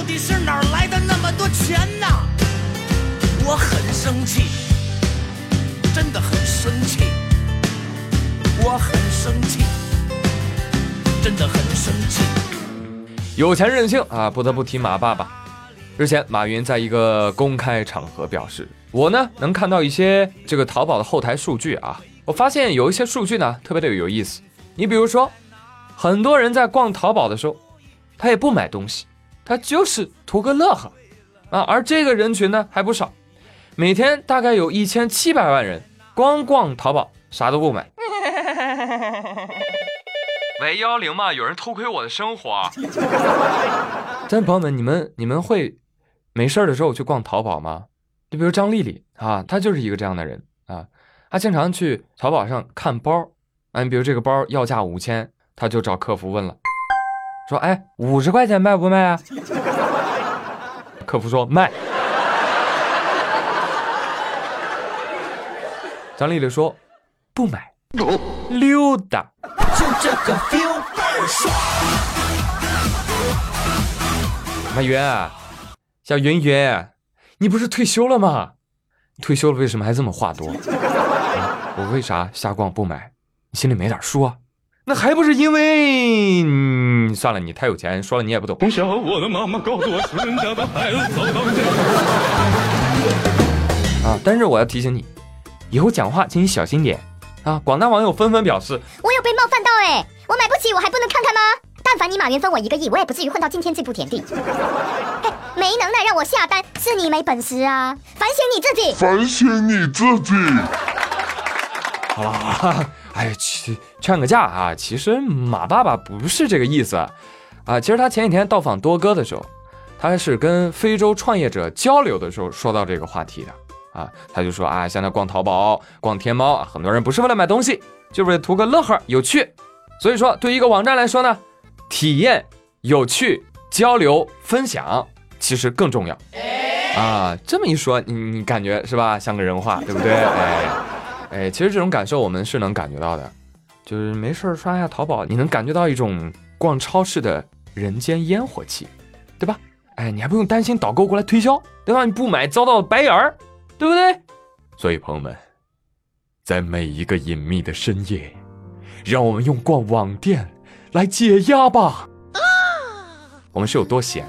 到底是哪来的那么多钱呢？我很生气，真的很生气，我很生气，真的很生气。有钱任性啊，不得不提马爸爸。日前，马云在一个公开场合表示：“我呢能看到一些这个淘宝的后台数据啊，我发现有一些数据呢特别的有意思。你比如说，很多人在逛淘宝的时候，他也不买东西，他就是图个乐呵啊。而这个人群呢还不少，每天大概有一千七百万人光逛淘宝，啥都不买。喂幺幺零吗？有人偷窥我的生活。咱朋友们，你们你们会没事的时候去逛淘宝吗？就比如张丽丽啊，她就是一个这样的人啊，她经常去淘宝上看包，啊，你比如这个包要价五千，她就找客服问了，说哎，五十块钱卖不卖啊？客服说卖。张丽丽说不买，溜达。就这个 feel 倍儿爽。马云，小云云，你不是退休了吗？退休了为什么还这么话多？我为啥瞎逛不买？你心里没点数啊？那还不是因为……嗯，算了，你太有钱，说了你也不懂。从小我的妈妈告诉我，穷人家的孩子早当家。啊！但是我要提醒你，以后讲话请你小心点啊！广大网友纷纷表示，我有被冒犯到哎，我买不起，我还不能看看吗？但凡你马云分我一个亿，我也不至于混到今天这步田地。嘿，没能耐让我下单，是你没本事啊！反省你自己，反省你自己。好 了好了，哎，劝劝个架啊！其实马爸爸不是这个意思啊。其实他前几天到访多哥的时候，他是跟非洲创业者交流的时候说到这个话题的啊。他就说啊，现在逛淘宝、逛天猫，很多人不是为了买东西，就是图个乐呵、有趣。所以说，对于一个网站来说呢。体验有趣、交流分享，其实更重要啊！这么一说，你你感觉是吧？像个人话，对不对？哎哎，其实这种感受我们是能感觉到的，就是没事刷一下淘宝，你能感觉到一种逛超市的人间烟火气，对吧？哎，你还不用担心导购过来推销，对吧？你不买遭到白眼儿，对不对？所以朋友们，在每一个隐秘的深夜，让我们用逛网店。来解压吧！啊我们是有多闲？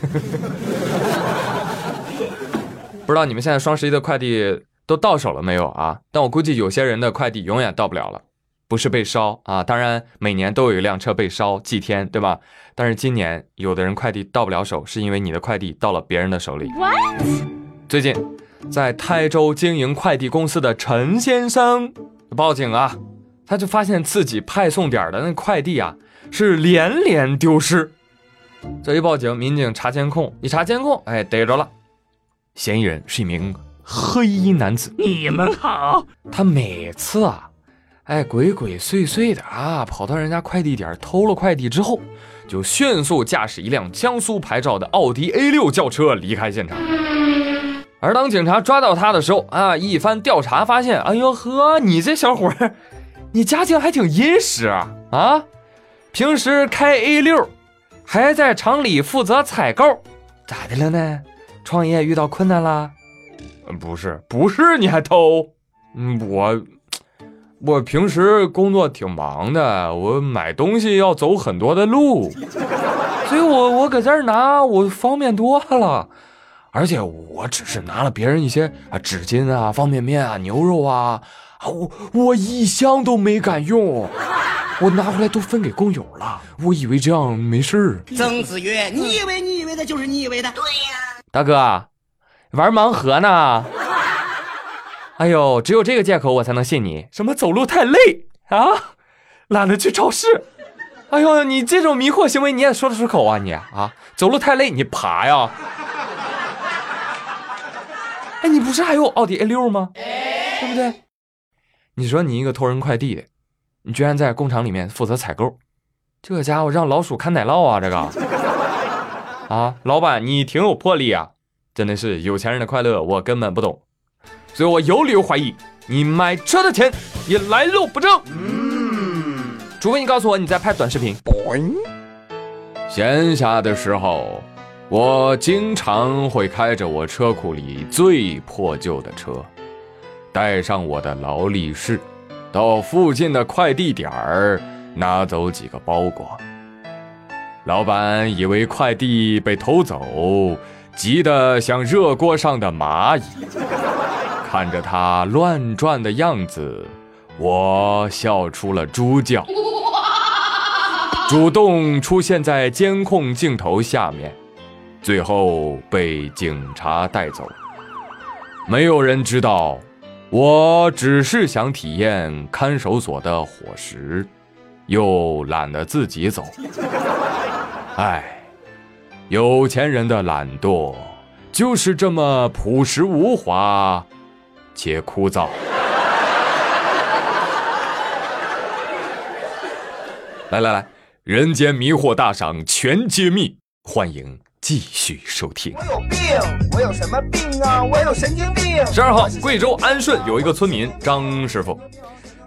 不知道你们现在双十一的快递都到手了没有啊？但我估计有些人的快递永远到不了了，不是被烧啊！当然每年都有一辆车被烧祭天，对吧？但是今年有的人快递到不了手，是因为你的快递到了别人的手里。最近，在台州经营快递公司的陈先生报警啊，他就发现自己派送点的那快递啊。是连连丢失，这一报警，民警查监控，一查监控，哎，逮着了，嫌疑人是一名黑衣男子。你们好，他每次啊，哎，鬼鬼祟祟的啊，跑到人家快递点偷了快递之后，就迅速驾驶一辆江苏牌照的奥迪 A 六轿车离开现场。而当警察抓到他的时候啊，一番调查发现，哎呦呵，你这小伙儿，你家境还挺殷实啊啊！平时开 A 六，还在厂里负责采购，咋的了呢？创业遇到困难啦？不是，不是，你还偷？嗯，我我平时工作挺忙的，我买东西要走很多的路，所以我我搁这儿拿我方便多了，而且我只是拿了别人一些啊纸巾啊、方便面啊、牛肉啊，我我一箱都没敢用。我拿回来都分给工友了，我以为这样没事儿。曾子曰：“你以为你以为的就是你以为的。”对呀，大哥，玩盲盒呢？哎呦，只有这个借口我才能信你。什么走路太累啊？懒得去超市？哎呦，你这种迷惑行为你也说得出口啊？你啊，走路太累你爬呀？哎，你不是还有奥迪 A 六吗？对不对？你说你一个偷人快递的。你居然在工厂里面负责采购，这家伙让老鼠看奶酪啊！这个啊，老板你挺有魄力啊！真的是有钱人的快乐，我根本不懂，所以我有理由怀疑你买车的钱也来路不正。嗯，除非你告诉我你在拍短视频。闲暇的时候，我经常会开着我车库里最破旧的车，带上我的劳力士，到附近的快递点儿拿走几个包裹。老板以为快递被偷走，急得像热锅上的蚂蚁。看着他乱转的样子，我笑出了猪叫，主动出现在监控镜头下面，最后被警察带走。没有人知道，我只是想体验看守所的伙食，又懒得自己走。唉，有钱人的懒惰就是这么朴实无华且枯燥。来来来，人间迷惑大赏全揭秘，欢迎继续收听。我有病，我有什么病啊？我有神经病。十二号，贵州安顺有一个村民张师傅，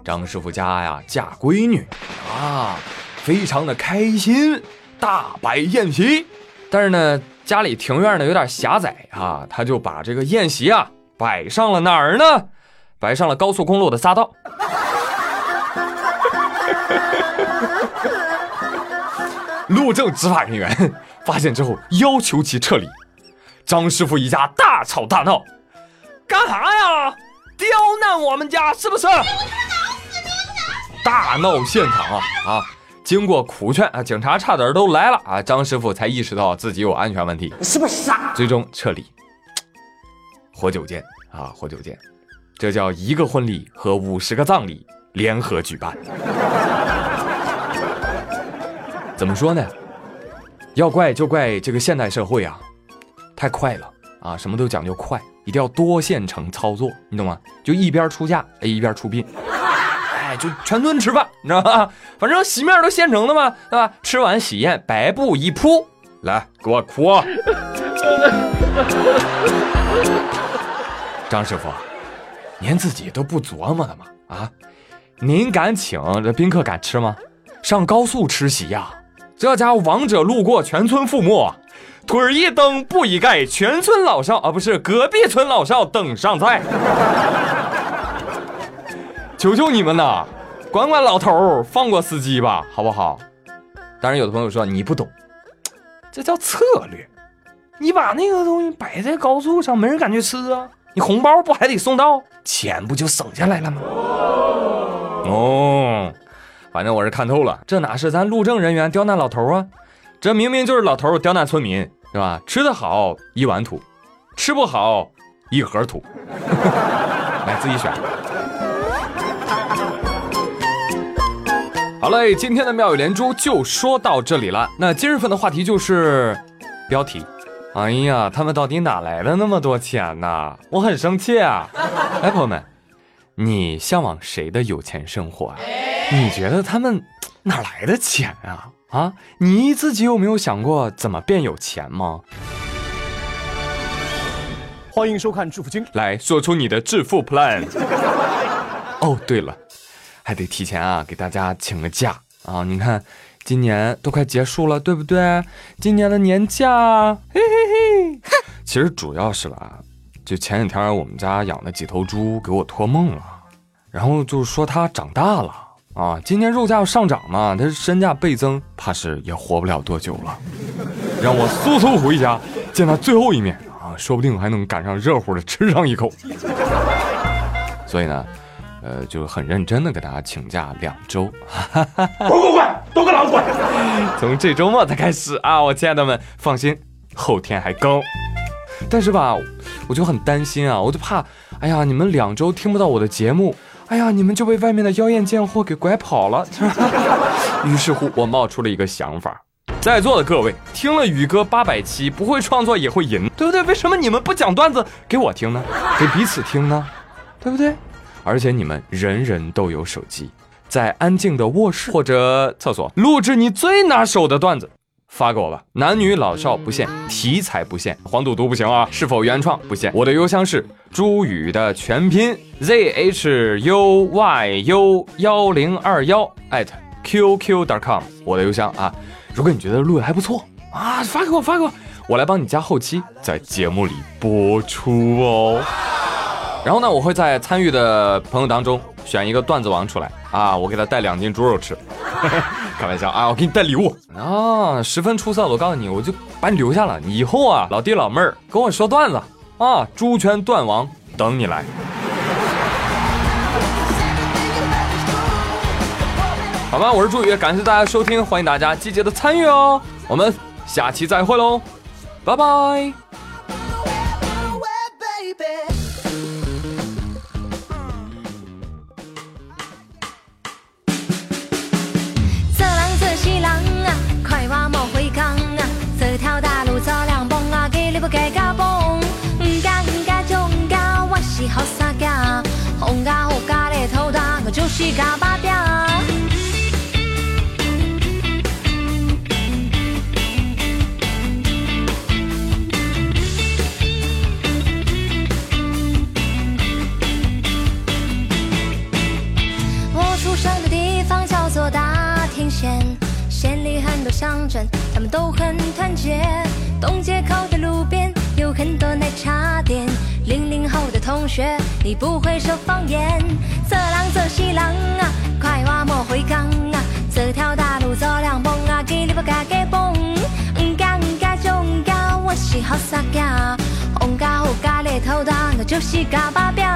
张师傅家呀嫁闺女啊，非常的开心。大摆宴席，但是呢，家里庭院呢有点狭窄啊，他就把这个宴席啊摆上了哪儿呢？摆上了高速公路的匝道。路政执法人员发现之后，要求其撤离。张师傅一家大吵大闹，干啥呀？刁难我们家是不是？大闹现场啊啊！经过苦劝啊，警察差点都来了啊，张师傅才意识到自己有安全问题，你是不是傻？最终撤离。活久见啊，活久见，这叫一个婚礼和五十个葬礼联合举办。怎么说呢？要怪就怪这个现代社会啊，太快了啊，什么都讲究快，一定要多线程操作，你懂吗？就一边出嫁哎一边出殡。哎，就全村吃饭，你知道吧？反正席面都现成的嘛，对吧？吃完喜宴，白布一铺，来给我哭。张师傅，您自己都不琢磨的吗？啊，您敢请这宾客敢吃吗？上高速吃席呀，这家伙王者路过，全村覆没，腿儿一蹬，布一盖，全村老少啊，不是隔壁村老少等上菜。求求你们呐，管管老头，放过司机吧，好不好？当然，有的朋友说你不懂，这叫策略。你把那个东西摆在高速上，没人敢去吃啊。你红包不还得送到，钱不就省下来了吗？哦，反正我是看透了，这哪是咱路政人员刁难老头啊？这明明就是老头刁难村民，是吧？吃得好一碗土，吃不好一盒土。来，自己选。好嘞，今天的妙语连珠就说到这里了。那今日份的话题就是标题。哎呀，他们到底哪来的那么多钱呢？我很生气啊！哎，朋友们，你向往谁的有钱生活啊？你觉得他们哪来的钱啊？啊，你自己有没有想过怎么变有钱吗？欢迎收看《致富经》，来说出你的致富 plan。哦，对了。还得提前啊，给大家请个假啊！你看，今年都快结束了，对不对？今年的年假，嘿嘿嘿。其实主要是吧，就前几天我们家养的几头猪给我托梦了，然后就说它长大了啊，今年肉价要上涨嘛，它身价倍增，怕是也活不了多久了，让我速速回家见它最后一面啊，说不定还能赶上热乎的吃上一口。所以呢。呃，就很认真的给大家请假两周，滚滚滚，都给老子滚！从这周末才开始啊，我亲爱的们，放心，后天还更。但是吧，我就很担心啊，我就怕，哎呀，你们两周听不到我的节目，哎呀，你们就被外面的妖艳贱货给拐跑了。于是乎，我冒出了一个想法，在座的各位听了宇哥八百期，不会创作也会赢，对不对？为什么你们不讲段子给我听呢？给彼此听呢？对不对？而且你们人人都有手机，在安静的卧室或者厕所录制你最拿手的段子，发给我吧。男女老少不限，题材不限，黄赌毒不行啊。是否原创不限。我的邮箱是朱宇的全拼 z h u y u 幺零二幺 at qq.com。我的邮箱啊，如果你觉得录的还不错啊，发给我，发给我。我来帮你加后期，在节目里播出哦。然后呢，我会在参与的朋友当中选一个段子王出来啊，我给他带两斤猪肉吃，开玩笑啊，我给你带礼物啊，十分出色。我告诉你，我就把你留下了，以后啊，老弟老妹儿跟我说段子啊，猪圈段王等你来。好吧，我是朱宇，感谢大家收听，欢迎大家积极的参与哦，我们下期再会喽，拜拜。好傻嘎。红嘎红嘎的头大，我就是嘎巴表。县，里很多乡镇，他们都很团结。东街口的路边有很多奶茶店。零零后的同学，你不会说方言。这浪这西浪啊，快话莫回港啊！这条大路走两蹦啊，给你不嘎给蹦。唔嘎唔嘎就唔嘎，我是好傻嘎。红嘎红嘎的头大，我就是嘎巴彪。